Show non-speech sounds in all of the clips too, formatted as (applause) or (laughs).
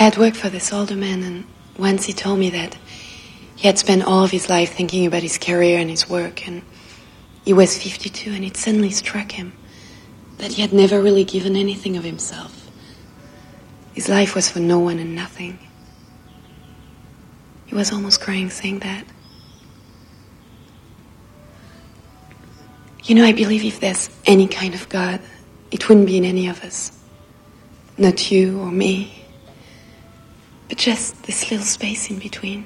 I had worked for this older man, and once he told me that he had spent all of his life thinking about his career and his work, and he was 52, and it suddenly struck him that he had never really given anything of himself. His life was for no one and nothing. He was almost crying saying that. You know, I believe if there's any kind of God, it wouldn't be in any of us. Not you or me, but just this little space in between.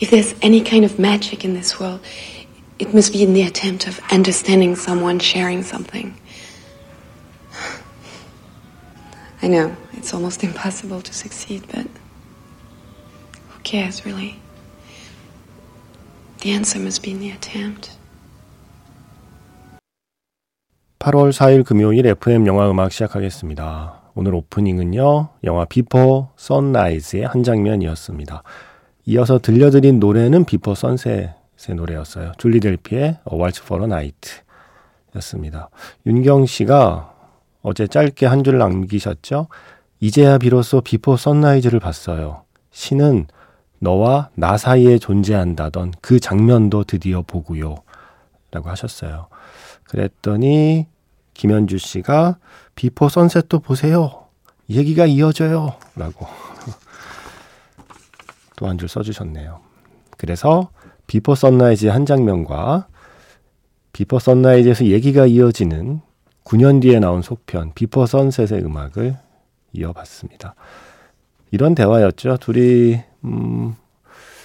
If there's any kind of magic in this world, it must be in the attempt of understanding someone, sharing something. I know, it's almost (laughs) impossible to succeed, but who cares, really? The answer must be in the attempt. 8월 4일 금요일 FM 영화 음악 시작하겠습니다. 오늘 오프닝은요, 영화 비포 선라이즈의 한 장면이었습니다. 이어서 들려드린 노래는 비포 선셋의 노래였어요. 줄리 델피의 for a Night 였습니다. 윤경 씨가 어제 짧게 한 줄 남기셨죠? 이제야 비로소 비포 선라이즈를 봤어요. 신은 너와 나 사이에 존재한다던 그 장면도 드디어 보고요. 라고 하셨어요. 그랬더니 김현주 씨가 비포 선셋도 보세요. 얘기가 이어져요. 라고 (laughs) 또 한 줄 써주셨네요. 그래서 비포 선라이즈의 한 장면과 비포 선라이즈에서 얘기가 이어지는 9년 뒤에 나온 속편 비포 선셋의 음악을 이어봤습니다. 이런 대화였죠. 둘이 음,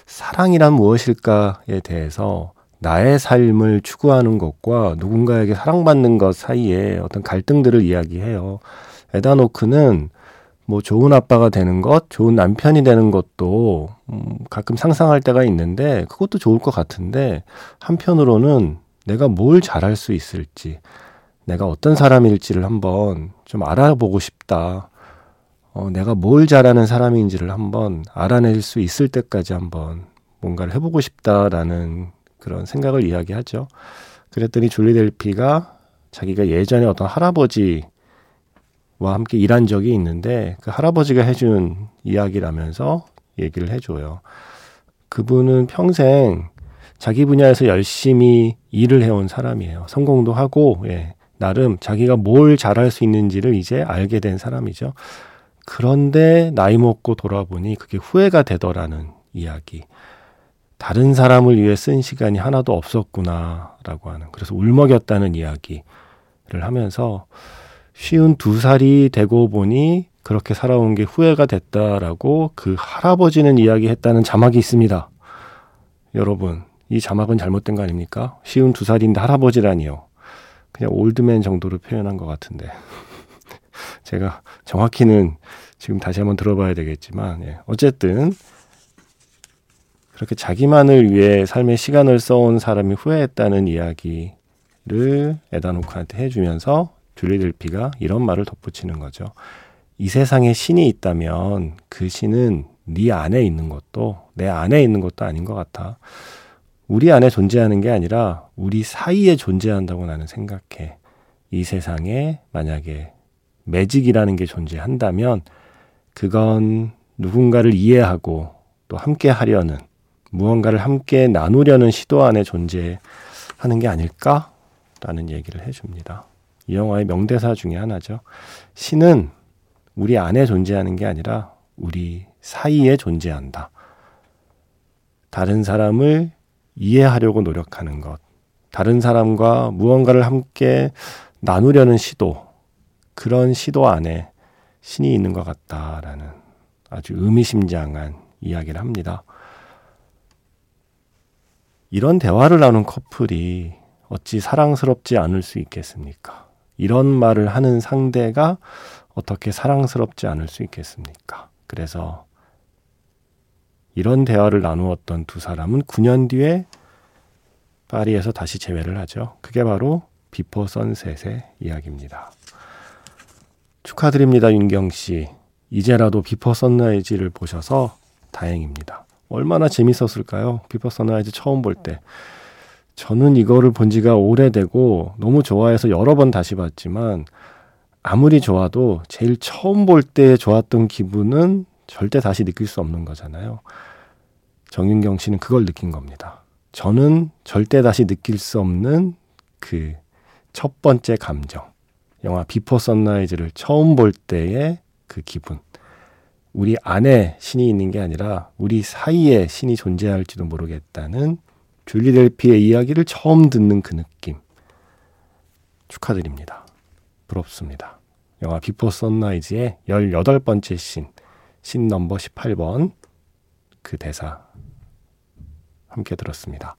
사랑이란 무엇일까에 대해서 나의 삶을 추구하는 것과 누군가에게 사랑받는 것 사이에 어떤 갈등들을 이야기해요. 에다노크는 뭐 좋은 아빠가 되는 것, 좋은 남편이 되는 것도 음, 가끔 상상할 때가 있는데 그것도 좋을 것 같은데 한편으로는 내가 뭘 잘할 수 있을지, 내가 어떤 사람일지를 한번 좀 알아보고 싶다. 어, 내가 뭘 잘하는 사람인지를 한번 알아낼 수 있을 때까지 한번 뭔가를 해보고 싶다라는 그런 생각을 이야기하죠. 그랬더니 줄리 델피가 자기가 예전에 어떤 할아버지와 함께 일한 적이 있는데 그 할아버지가 해준 이야기라면서 얘기를 해줘요. 그분은 평생 자기 분야에서 열심히 일을 해온 사람이에요. 성공도 하고, 예, 나름 자기가 뭘 잘할 수 있는지를 이제 알게 된 사람이죠. 그런데 나이 먹고 돌아보니 그게 후회가 되더라는 이야기. 다른 사람을 위해 쓴 시간이 하나도 없었구나라고 하는 그래서 울먹였다는 이야기를 하면서 쉬운 두 살이 되고 보니 그렇게 살아온 게 후회가 됐다라고 그 할아버지는 이야기했다는 자막이 있습니다. 여러분, 이 자막은 잘못된 거 아닙니까? 쉰두 살인데 할아버지라니요. 그냥 old man 정도로 표현한 것 같은데. (laughs) 제가 정확히는 지금 다시 한번 들어봐야 되겠지만, 예. 어쨌든, 그렇게 자기만을 위해 삶의 시간을 써온 사람이 후회했다는 이야기를 에단 호크한테 해주면서 줄리 델피가 이런 말을 덧붙이는 거죠. 이 세상에 신이 있다면 그 신은 네 안에 있는 것도 내 안에 있는 것도 아닌 것 같아. 우리 안에 존재하는 게 아니라 우리 사이에 존재한다고 나는 생각해. 이 세상에 만약에 매직이라는 게 존재한다면 그건 누군가를 이해하고 또 함께 하려는 무언가를 함께 나누려는 시도 안에 존재하는 게 아닐까라는 얘기를 해줍니다. 이 영화의 명대사 중에 하나죠. 신은 우리 안에 존재하는 게 아니라 우리 사이에 존재한다. 다른 사람을 이해하려고 노력하는 것, 다른 사람과 무언가를 함께 나누려는 시도, 그런 시도 안에 신이 있는 것 같다라는 아주 의미심장한 이야기를 합니다. 이런 대화를 나눈 커플이 어찌 사랑스럽지 않을 수 있겠습니까? 이런 말을 하는 상대가 어떻게 사랑스럽지 않을 수 있겠습니까? 그래서 이런 대화를 나누었던 두 사람은 9년 뒤에 파리에서 다시 재회를 하죠. 그게 바로 비포 선셋의 이야기입니다. 축하드립니다, 윤경 씨. 이제라도 비포 선라이즈를 보셔서 다행입니다. 얼마나 재밌었을까요? 비포 선라이즈 처음 볼 때. 저는 이거를 본 지가 오래되고 너무 좋아해서 여러 번 다시 봤지만 아무리 좋아도 제일 처음 볼 때 좋았던 기분은 절대 다시 느낄 수 없는 거잖아요. 정윤경 씨는 그걸 느낀 겁니다. 저는 절대 다시 느낄 수 없는 그 첫 번째 감정. 영화 비포 선라이즈를 처음 볼 때의 그 기분. 우리 안에 신이 있는 게 아니라 우리 사이에 신이 존재할지도 모르겠다는 줄리 델피의 이야기를 처음 듣는 그 느낌. 축하드립니다. 부럽습니다. 영화 비포 선라이즈의 18번째 신, 신 넘버 18번 그 대사 함께 들었습니다.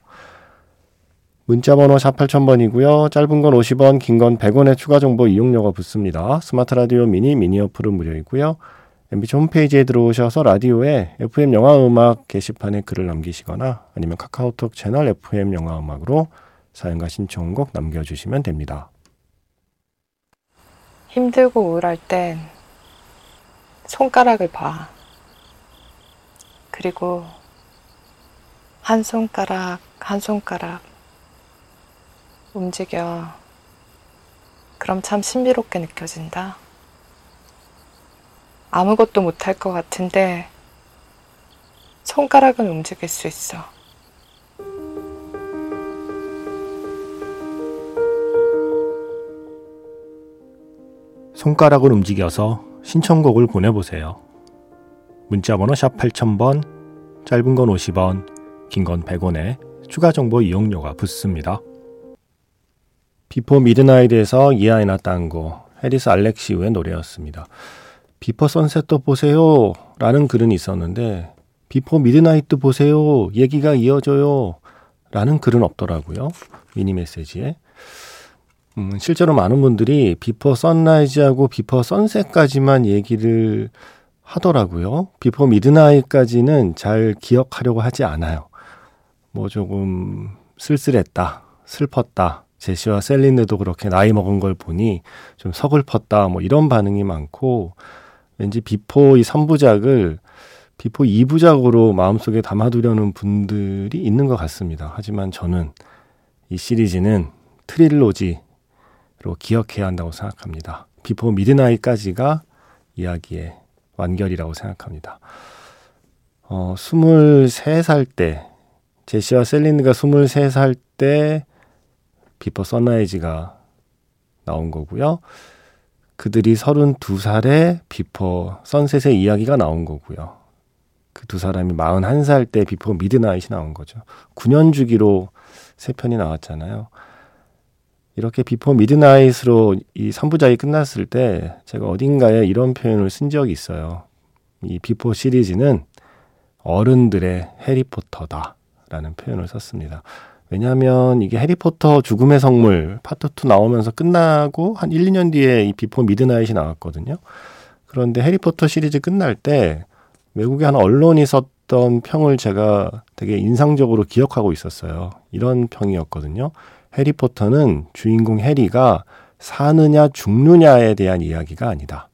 문자번호 샵 8000번이고요. 짧은 건 50원, 긴 건 100원의 추가 정보 이용료가 붙습니다. 스마트 라디오 미니, 미니 어플은 무료이고요. MBC 홈페이지에 들어오셔서 라디오에 FM 영화 음악 게시판에 글을 남기시거나 아니면 카카오톡 채널 FM 영화 음악으로 사연과 신청곡 남겨주시면 됩니다. 힘들고 우울할 땐 손가락을 봐. 그리고 한 손가락, 한 손가락 움직여. 그럼 참 신비롭게 느껴진다. 아무것도 못할 것 같은데 손가락은 움직일 수 있어. 손가락을 움직여서 신청곡을 보내보세요. 문자번호 샵 8000번, 짧은 건 50원, 긴 건 100원에 추가 정보 이용료가 붙습니다. 비포 미드나잇에서 Για ένα τάνγκο, 해리스 알렉시우의 노래였습니다. 비포 선셋도 보세요 라는 글은 있었는데 비포 미드나잇도 보세요 얘기가 이어져요 라는 글은 없더라고요. 미니 메시지에. 음, 실제로 많은 분들이 비포 선라이즈하고 비포 선셋까지만 얘기를 하더라고요. 비포 미드나잇까지는 잘 기억하려고 하지 않아요. 뭐 조금 쓸쓸했다, 슬펐다. 제시와 셀린느도 그렇게 나이 먹은 걸 보니 좀 서글펐다, 뭐 이런 반응이 많고, 왠지 비포 이 3부작을 비포 2부작으로 마음속에 담아두려는 분들이 있는 것 같습니다. 하지만 저는 이 시리즈는 trilogy로 기억해야 한다고 생각합니다. 비포 미드나잇까지가 이야기의 완결이라고 생각합니다. 어, 23살 때, 제시와 셀린느가 23살 때 비포 선라이즈가 나온 거고요. 그들이 32살에 비포 선셋의 이야기가 나온 거고요. 그 두 사람이 41살 때 비포 미드나잇이 나온 거죠. 9년 주기로 세 편이 나왔잖아요. 이렇게 비포 미드나잇으로 이 3부작이 끝났을 때 제가 어딘가에 이런 표현을 쓴 적이 있어요. 이 비포 시리즈는 어른들의 해리포터다. 라는 표현을 썼습니다. 왜냐하면 이게 해리포터 죽음의 성물 파트 2 나오면서 끝나고 한 1, 2년 뒤에 이 비포 미드나잇이 나왔거든요. 그런데 해리포터 시리즈 끝날 때 외국의 한 언론이 썼던 평을 제가 되게 인상적으로 기억하고 있었어요. 이런 평이었거든요. 해리포터는 주인공 해리가 사느냐 죽느냐에 대한 이야기가 아니다.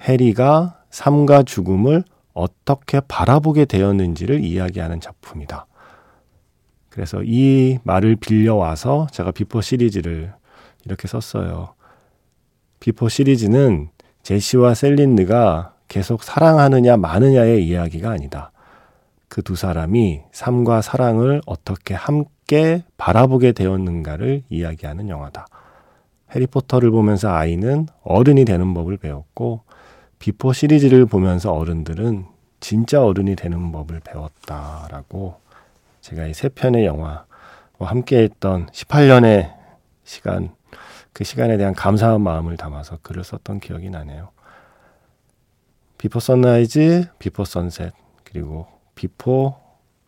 해리가 삶과 죽음을 어떻게 바라보게 되었는지를 이야기하는 작품이다. 그래서 이 말을 빌려와서 제가 비포 시리즈를 이렇게 썼어요. 비포 시리즈는 제시와 셀린느가 계속 사랑하느냐 마느냐의 이야기가 아니다. 그 두 사람이 삶과 사랑을 어떻게 함께 바라보게 되었는가를 이야기하는 영화다. 해리포터를 보면서 아이는 어른이 되는 법을 배웠고, 비포 시리즈를 보면서 어른들은 진짜 어른이 되는 법을 배웠다라고 제가 이 세 편의 영화와 함께 했던 18년의 시간, 그 시간에 대한 감사한 마음을 담아서 글을 썼던 기억이 나네요. 비포 선라이즈, 비포 선셋, 그리고 비포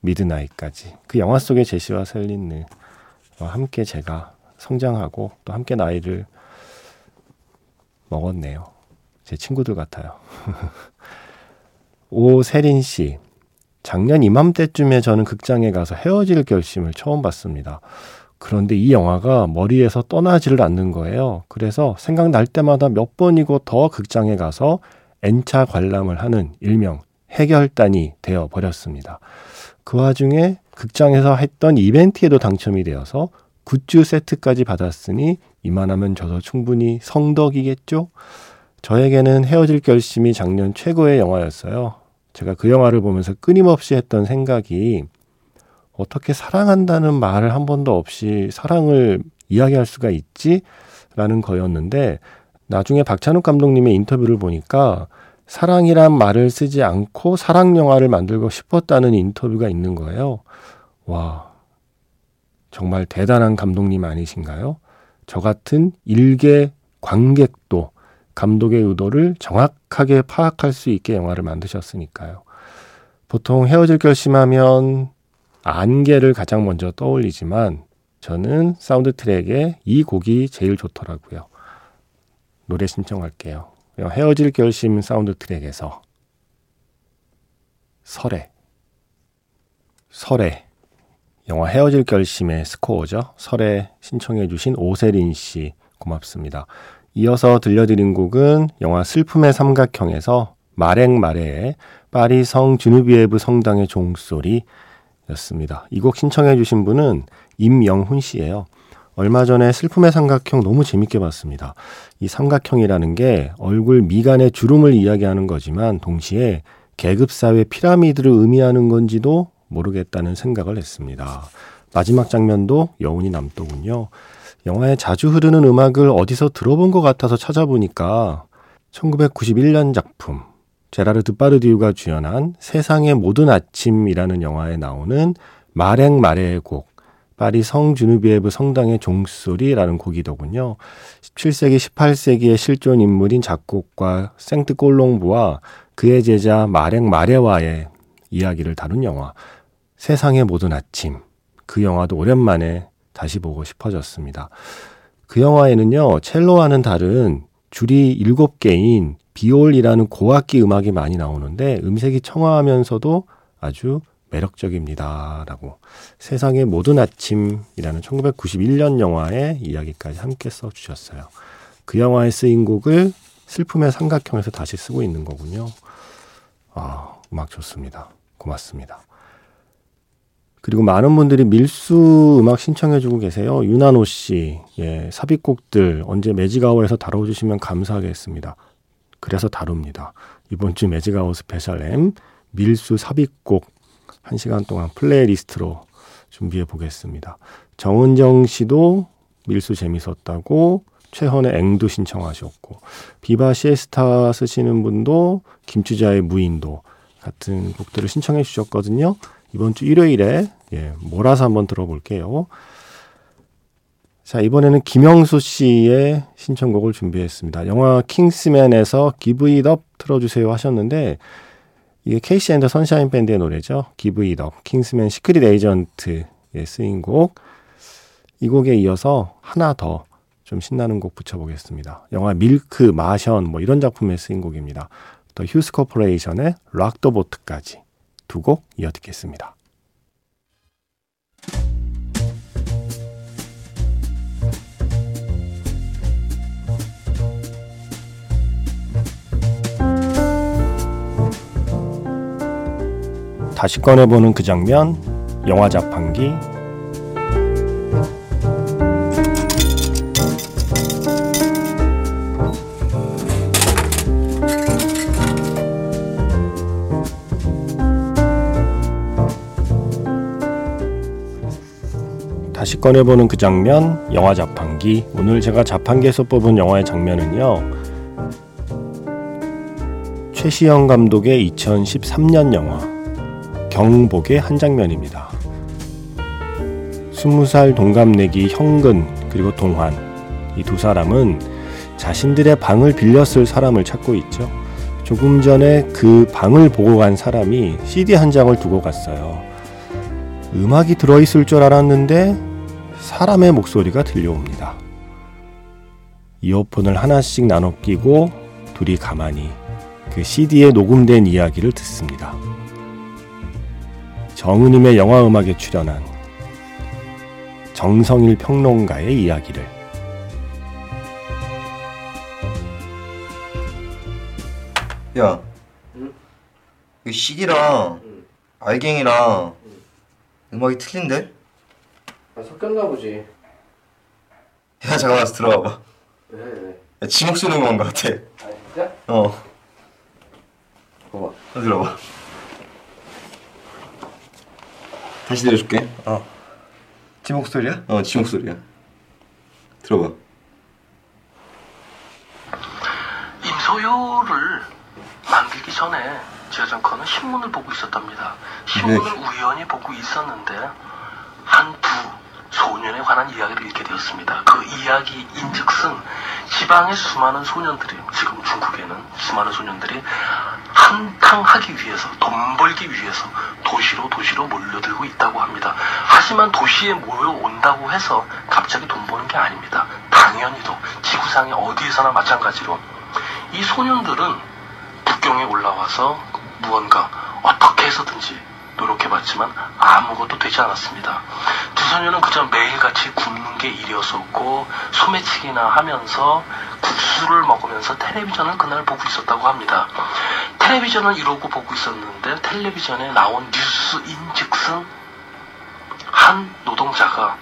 미드나잇까지 그 영화 속의 제시와 셀린느와 함께 제가 성장하고 또 함께 나이를 먹었네요. 제 친구들 같아요. (laughs) 오세린 씨, 작년 이맘때쯤에 저는 극장에 가서 헤어질 결심을 처음 봤습니다. 그런데 이 영화가 머리에서 떠나지를 않는 거예요. 그래서 생각날 때마다 몇 번이고 더 극장에 가서 N차 관람을 하는 일명 해결단이 되어 버렸습니다. 그 와중에 극장에서 했던 이벤트에도 당첨이 되어서 굿즈 세트까지 받았으니 이만하면 저도 충분히 성덕이겠죠? 저에게는 헤어질 결심이 작년 최고의 영화였어요. 제가 그 영화를 보면서 끊임없이 했던 생각이 어떻게 사랑한다는 말을 한 번도 없이 사랑을 이야기할 수가 있지? 라는 거였는데 나중에 박찬욱 감독님의 인터뷰를 보니까 사랑이란 말을 쓰지 않고 사랑 영화를 만들고 싶었다는 인터뷰가 있는 거예요. 와, 정말 대단한 감독님 아니신가요? 저 같은 일개 관객도 감독의 의도를 정확하게 파악할 수 있게 영화를 만드셨으니까요. 보통 헤어질 결심하면 안개를 가장 먼저 떠올리지만 저는 사운드 트랙에 이 곡이 제일 좋더라고요. 노래 신청할게요. 헤어질 결심 사운드 트랙에서 서래 서래 영화 헤어질 결심의 스코어죠. 서래 신청해 주신 오세린 씨 고맙습니다. 이어서 들려드린 곡은 영화 슬픔의 삼각형에서 마랭 마레의 파리 성 주누비에브 성당의 종소리였습니다. 이 곡 신청해 주신 분은 임영훈 씨예요. 얼마 전에 슬픔의 삼각형 너무 재밌게 봤습니다. 이 삼각형이라는 게 얼굴 미간의 주름을 이야기하는 거지만 동시에 계급사회 피라미드를 의미하는 건지도 모르겠다는 생각을 했습니다. 마지막 장면도 여운이 남더군요. 영화에 자주 흐르는 음악을 어디서 들어본 것 같아서 찾아보니까 1991년 작품 제라르드 파르디우가 주연한 세상의 모든 아침이라는 영화에 나오는 마랭 마레의 곡 파리 성 주누비에브 성당의 종소리라는 곡이더군요. 17세기, 18세기의 실존 인물인 작곡가 생트 꼴롱부와 그의 제자 마랭 마레와의 이야기를 다룬 영화. 세상의 모든 아침. 그 영화도 오랜만에 다시 보고 싶어졌습니다. 그 영화에는요, 첼로와는 다른 줄이 7개인 비올이라는 고악기 음악이 많이 나오는데 음색이 청아하면서도 아주 매력적입니다. 라고 세상의 모든 아침이라는 1991년 영화의 이야기까지 함께 써주셨어요. 그 영화에 쓰인 곡을 슬픔의 삼각형에서 다시 쓰고 있는 거군요. 아, 음악 좋습니다. 고맙습니다. 그리고 많은 분들이 밀수 음악 신청해주고 계세요. 유나노 씨, 예, 삽입곡들 언제 매직아웃에서 다뤄주시면 감사하겠습니다. 그래서 다룹니다. 이번 주 Magic Hour 스페셜 M 밀수 삽입곡 1시간 동안 playlist로 준비해 보겠습니다. 정은정 씨도 밀수 재밌었다고 최헌의 앵두 신청하셨고 비바 시에스타 쓰시는 분도 김추자의 무인도 같은 곡들을 신청해 주셨거든요. 이번 주 일요일에 예, 몰아서 한번 들어볼게요. 자, 이번에는 김영수 씨의 신청곡을 준비했습니다. 영화 킹스맨에서 잇업 틀어주세요 하셨는데 이게 KC and the Sunshine Band의 노래죠. Up, 킹스맨 Secret Agent에 쓰인 곡. 이 곡에 이어서 하나 더 좀 신나는 곡 붙여보겠습니다. 영화 밀크, 마션 뭐 이런 작품에 쓰인 곡입니다. 더 휴스 코퍼레이션의 락더 보트까지 두 곡 이어 듣겠습니다. 다시 꺼내보는 그 장면, 영화 자판기. 꺼내보는 그 장면, 영화 자판기. 오늘 제가 자판기에서 뽑은 영화의 장면은요. 최시영 감독의 2013년 영화 경복의 한 장면입니다. 스무 살 동갑내기 형근 그리고 동환 이 두 사람은 자신들의 방을 빌렸을 사람을 찾고 있죠. 조금 전에 그 방을 보고 간 사람이 CD 한 장을 두고 갔어요. 음악이 들어있을 줄 알았는데 사람의 목소리가 들려옵니다. 이어폰을 하나씩 나눠 끼고 둘이 가만히 그 CD에 녹음된 이야기를 듣습니다. 정은임의 영화 음악에 출연한 정성일 평론가의 이야기를 야, 응? 이 CD랑 응. 알갱이랑 응. 음악이 틀린데? 아, 섞였나 보지. 야 잠깐 와서 들어와봐. 왜 왜? 야, 지목 쏘는 건 것 같아. 아 진짜? 어. 봐봐. 너 들어봐. 다시 내려줄게. 어. 지 목 소리야? 어, 지 목 소리야. 들어봐. 임소요를 만들기 전에 지하정커는 신문을 보고 있었답니다. 신문을 네. 우연히 보고 있었는데 한두 소년에 관한 이야기를 읽게 되었습니다. 그 이야기인즉슨 지방의 수많은 소년들이 지금 중국에는 수많은 소년들이 한탕하기 위해서 돈 벌기 위해서 도시로 도시로 몰려들고 있다고 합니다. 하지만 도시에 모여온다고 해서 갑자기 돈 버는 게 아닙니다. 당연히도 지구상의 어디에서나 마찬가지로 이 소년들은 북경에 올라와서 무언가 어떻게 해서든지 노력해봤지만 아무것도 되지 않았습니다. 두 소년은 그저 매일같이 굶는 게 일이었었고 소매치기나 하면서 국수를 먹으면서 텔레비전을 그날 보고 있었다고 합니다. 텔레비전을 이러고 보고 있었는데 텔레비전에 나온 뉴스인 즉슨 한 노동자가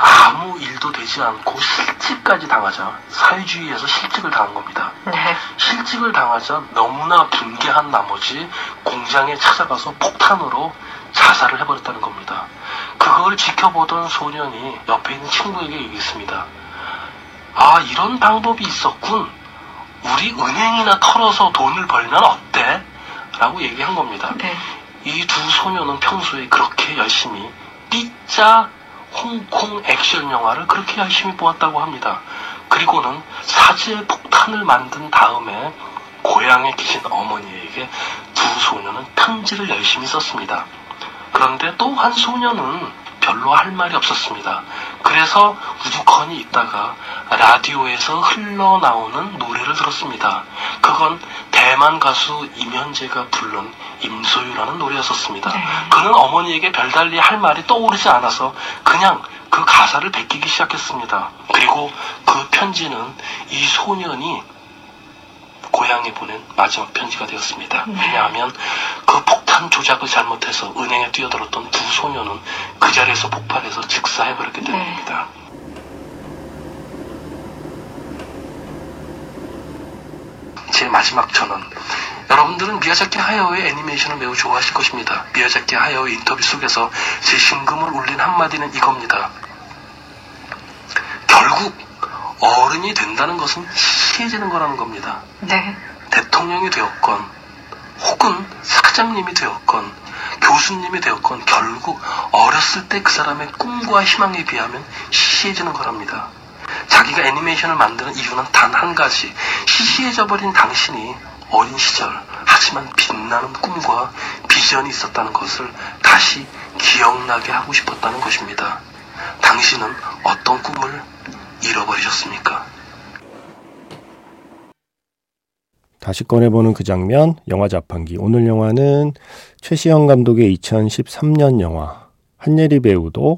아무 일도 되지 않고 실직까지 당하자 사회주의에서 실직을 당한 겁니다. 네. 실직을 당하자 너무나 분개한 나머지 공장에 찾아가서 폭탄으로 자살을 해버렸다는 겁니다. 그걸 지켜보던 소년이 옆에 있는 친구에게 얘기했습니다. 아, 이런 방법이 있었군. 우리 은행이나 털어서 돈을 벌면 어때? 라고 얘기한 겁니다. 네. 이두 소녀는 평소에 그렇게 열심히 삐짜 홍콩 액션 영화를 그렇게 열심히 보았다고 합니다. 그리고는 사지에 폭탄을 만든 다음에 고향에 계신 어머니에게 두 소녀는 편지를 열심히 썼습니다. 그런데 또 한 소녀는 별로 할 말이 없었습니다. 그래서 우두커니 있다가 라디오에서 흘러나오는 노래를 들었습니다. 그건 대만 가수 임현재가 부른 임소유라는 노래였었습니다. 그는 어머니에게 별달리 할 말이 떠오르지 않아서 그냥 그 가사를 베끼기 시작했습니다. 그리고 그 편지는 이 소년이 고향에 보낸 마지막 편지가 되었습니다. 왜냐하면 그 폭탄 조작을 잘못해서 은행에 뛰어들었던 두 소녀는 그 자리에서 폭발해서 즉사해버렸기 때문입니다. 제 마지막 전원. 여러분들은 미야자키 하야오의 애니메이션을 매우 좋아하실 것입니다. 미야자키 하야오의 인터뷰 속에서 제 심금을 울린 한마디는 이겁니다. 결국 어른이 된다는 것은 시해지는 거라는 겁니다. 네. 대통령이 되었건 혹은 사장님이 되었건 교수님이 되었건 결국 어렸을 때 그 사람의 꿈과 희망에 비하면 시시해지는 거랍니다. 자기가 애니메이션을 만드는 이유는 단 한 가지. 시시해져 버린 당신이 어린 시절 하지만 빛나는 꿈과 비전이 있었다는 것을 다시 기억나게 하고 싶었다는 것입니다. 당신은 어떤 꿈을 잃어버리셨습니까? 다시 꺼내보는 그 장면, 영화 자판기. 오늘 영화는 최시영 감독의 2013년 영화, 한예리 배우도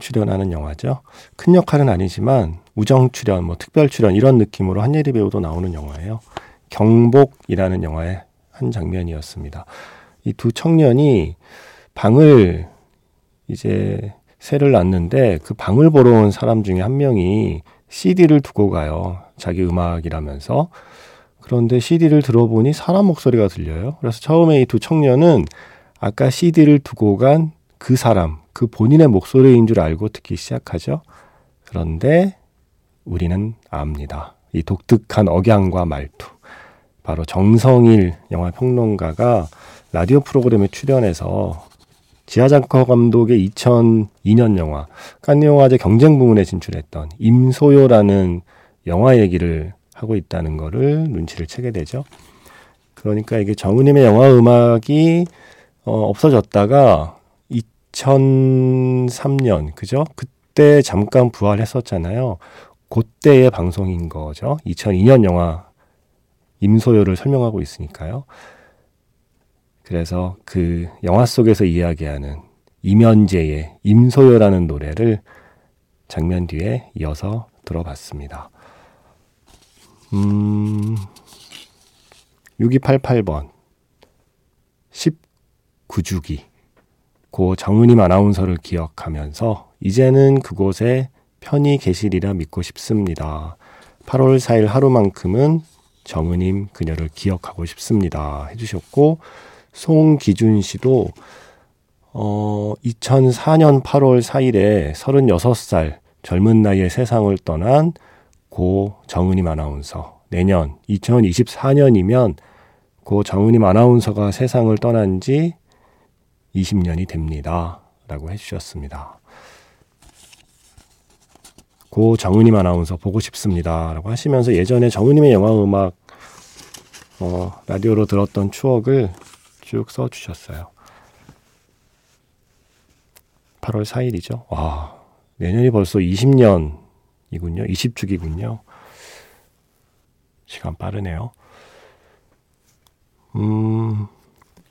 출연하는 영화죠. 큰 역할은 아니지만 우정 출연, 뭐 특별 출연 이런 느낌으로 한예리 배우도 나오는 영화예요. 경복이라는 영화의 한 장면이었습니다. 이 두 청년이 방을 이제 새를 놨는데 그 방을 보러 온 사람 중에 한 명이 CD를 두고 가요. 자기 음악이라면서. 그런데 CD를 들어보니 사람 목소리가 들려요. 그래서 처음에 이 두 청년은 아까 CD를 두고 간 그 사람, 그 본인의 목소리인 줄 알고 듣기 시작하죠. 그런데 우리는 압니다. 이 독특한 억양과 말투. 바로 정성일 영화 평론가가 라디오 프로그램에 출연해서 지하장커 감독의 2002년 영화 칸영화제 경쟁 부문에 진출했던 임소요라는 영화 얘기를 하고 있다는 거를 눈치를 채게 되죠. 그러니까 이게 정은임의 영화 음악이 어, 없어졌다가 2003년 그죠? 그때 잠깐 부활했었잖아요. 그때의 방송인 거죠. 2002년 영화 임소요를 설명하고 있으니까요. 그래서 그 영화 속에서 이야기하는 이면재의 임소요라는 노래를 장면 뒤에 이어서 들어봤습니다. 음, 6288번 19주기 고 정은임 아나운서를 기억하면서 이제는 그곳에 편히 계시리라 믿고 싶습니다. 8월 4일 하루만큼은 정은임 그녀를 기억하고 싶습니다. 해주셨고 송기준 씨도 어, 2004년 8월 4일에 36살 젊은 나이에 세상을 떠난 고 정은임 아나운서. 내년 2024년이면 고 정은임 아나운서가 세상을 떠난 지 20년이 됩니다. 라고 해주셨습니다. 고 정은임 아나운서 보고 싶습니다. 라고 하시면서 예전에 정은임의 영화 음악 어, 라디오로 들었던 추억을 쭉 써주셨어요. 8월 4일이죠. 와, 내년이 벌써 20년 이군요. 20주기군요. 시간 빠르네요. 음,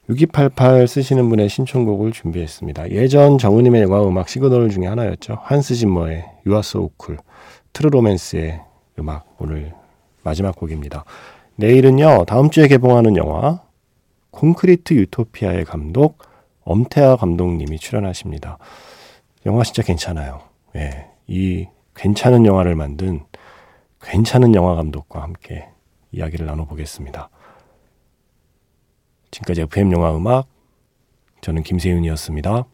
6288 쓰시는 분의 신청곡을 준비했습니다. 예전 정은임의 영화 음악 시그널 중에 하나였죠. 한스 짐머의 You Are So Cool, 트루 로맨스의 음악 오늘 마지막 곡입니다. 내일은요, 다음 주에 개봉하는 영화 콘크리트 유토피아의 감독 엄태아 감독님이 출연하십니다. 영화 진짜 괜찮아요. 예, 이 괜찮은 영화를 만든 괜찮은 영화 감독과 함께 이야기를 나눠보겠습니다. 지금까지 FM 영화 음악 저는 김세윤이었습니다.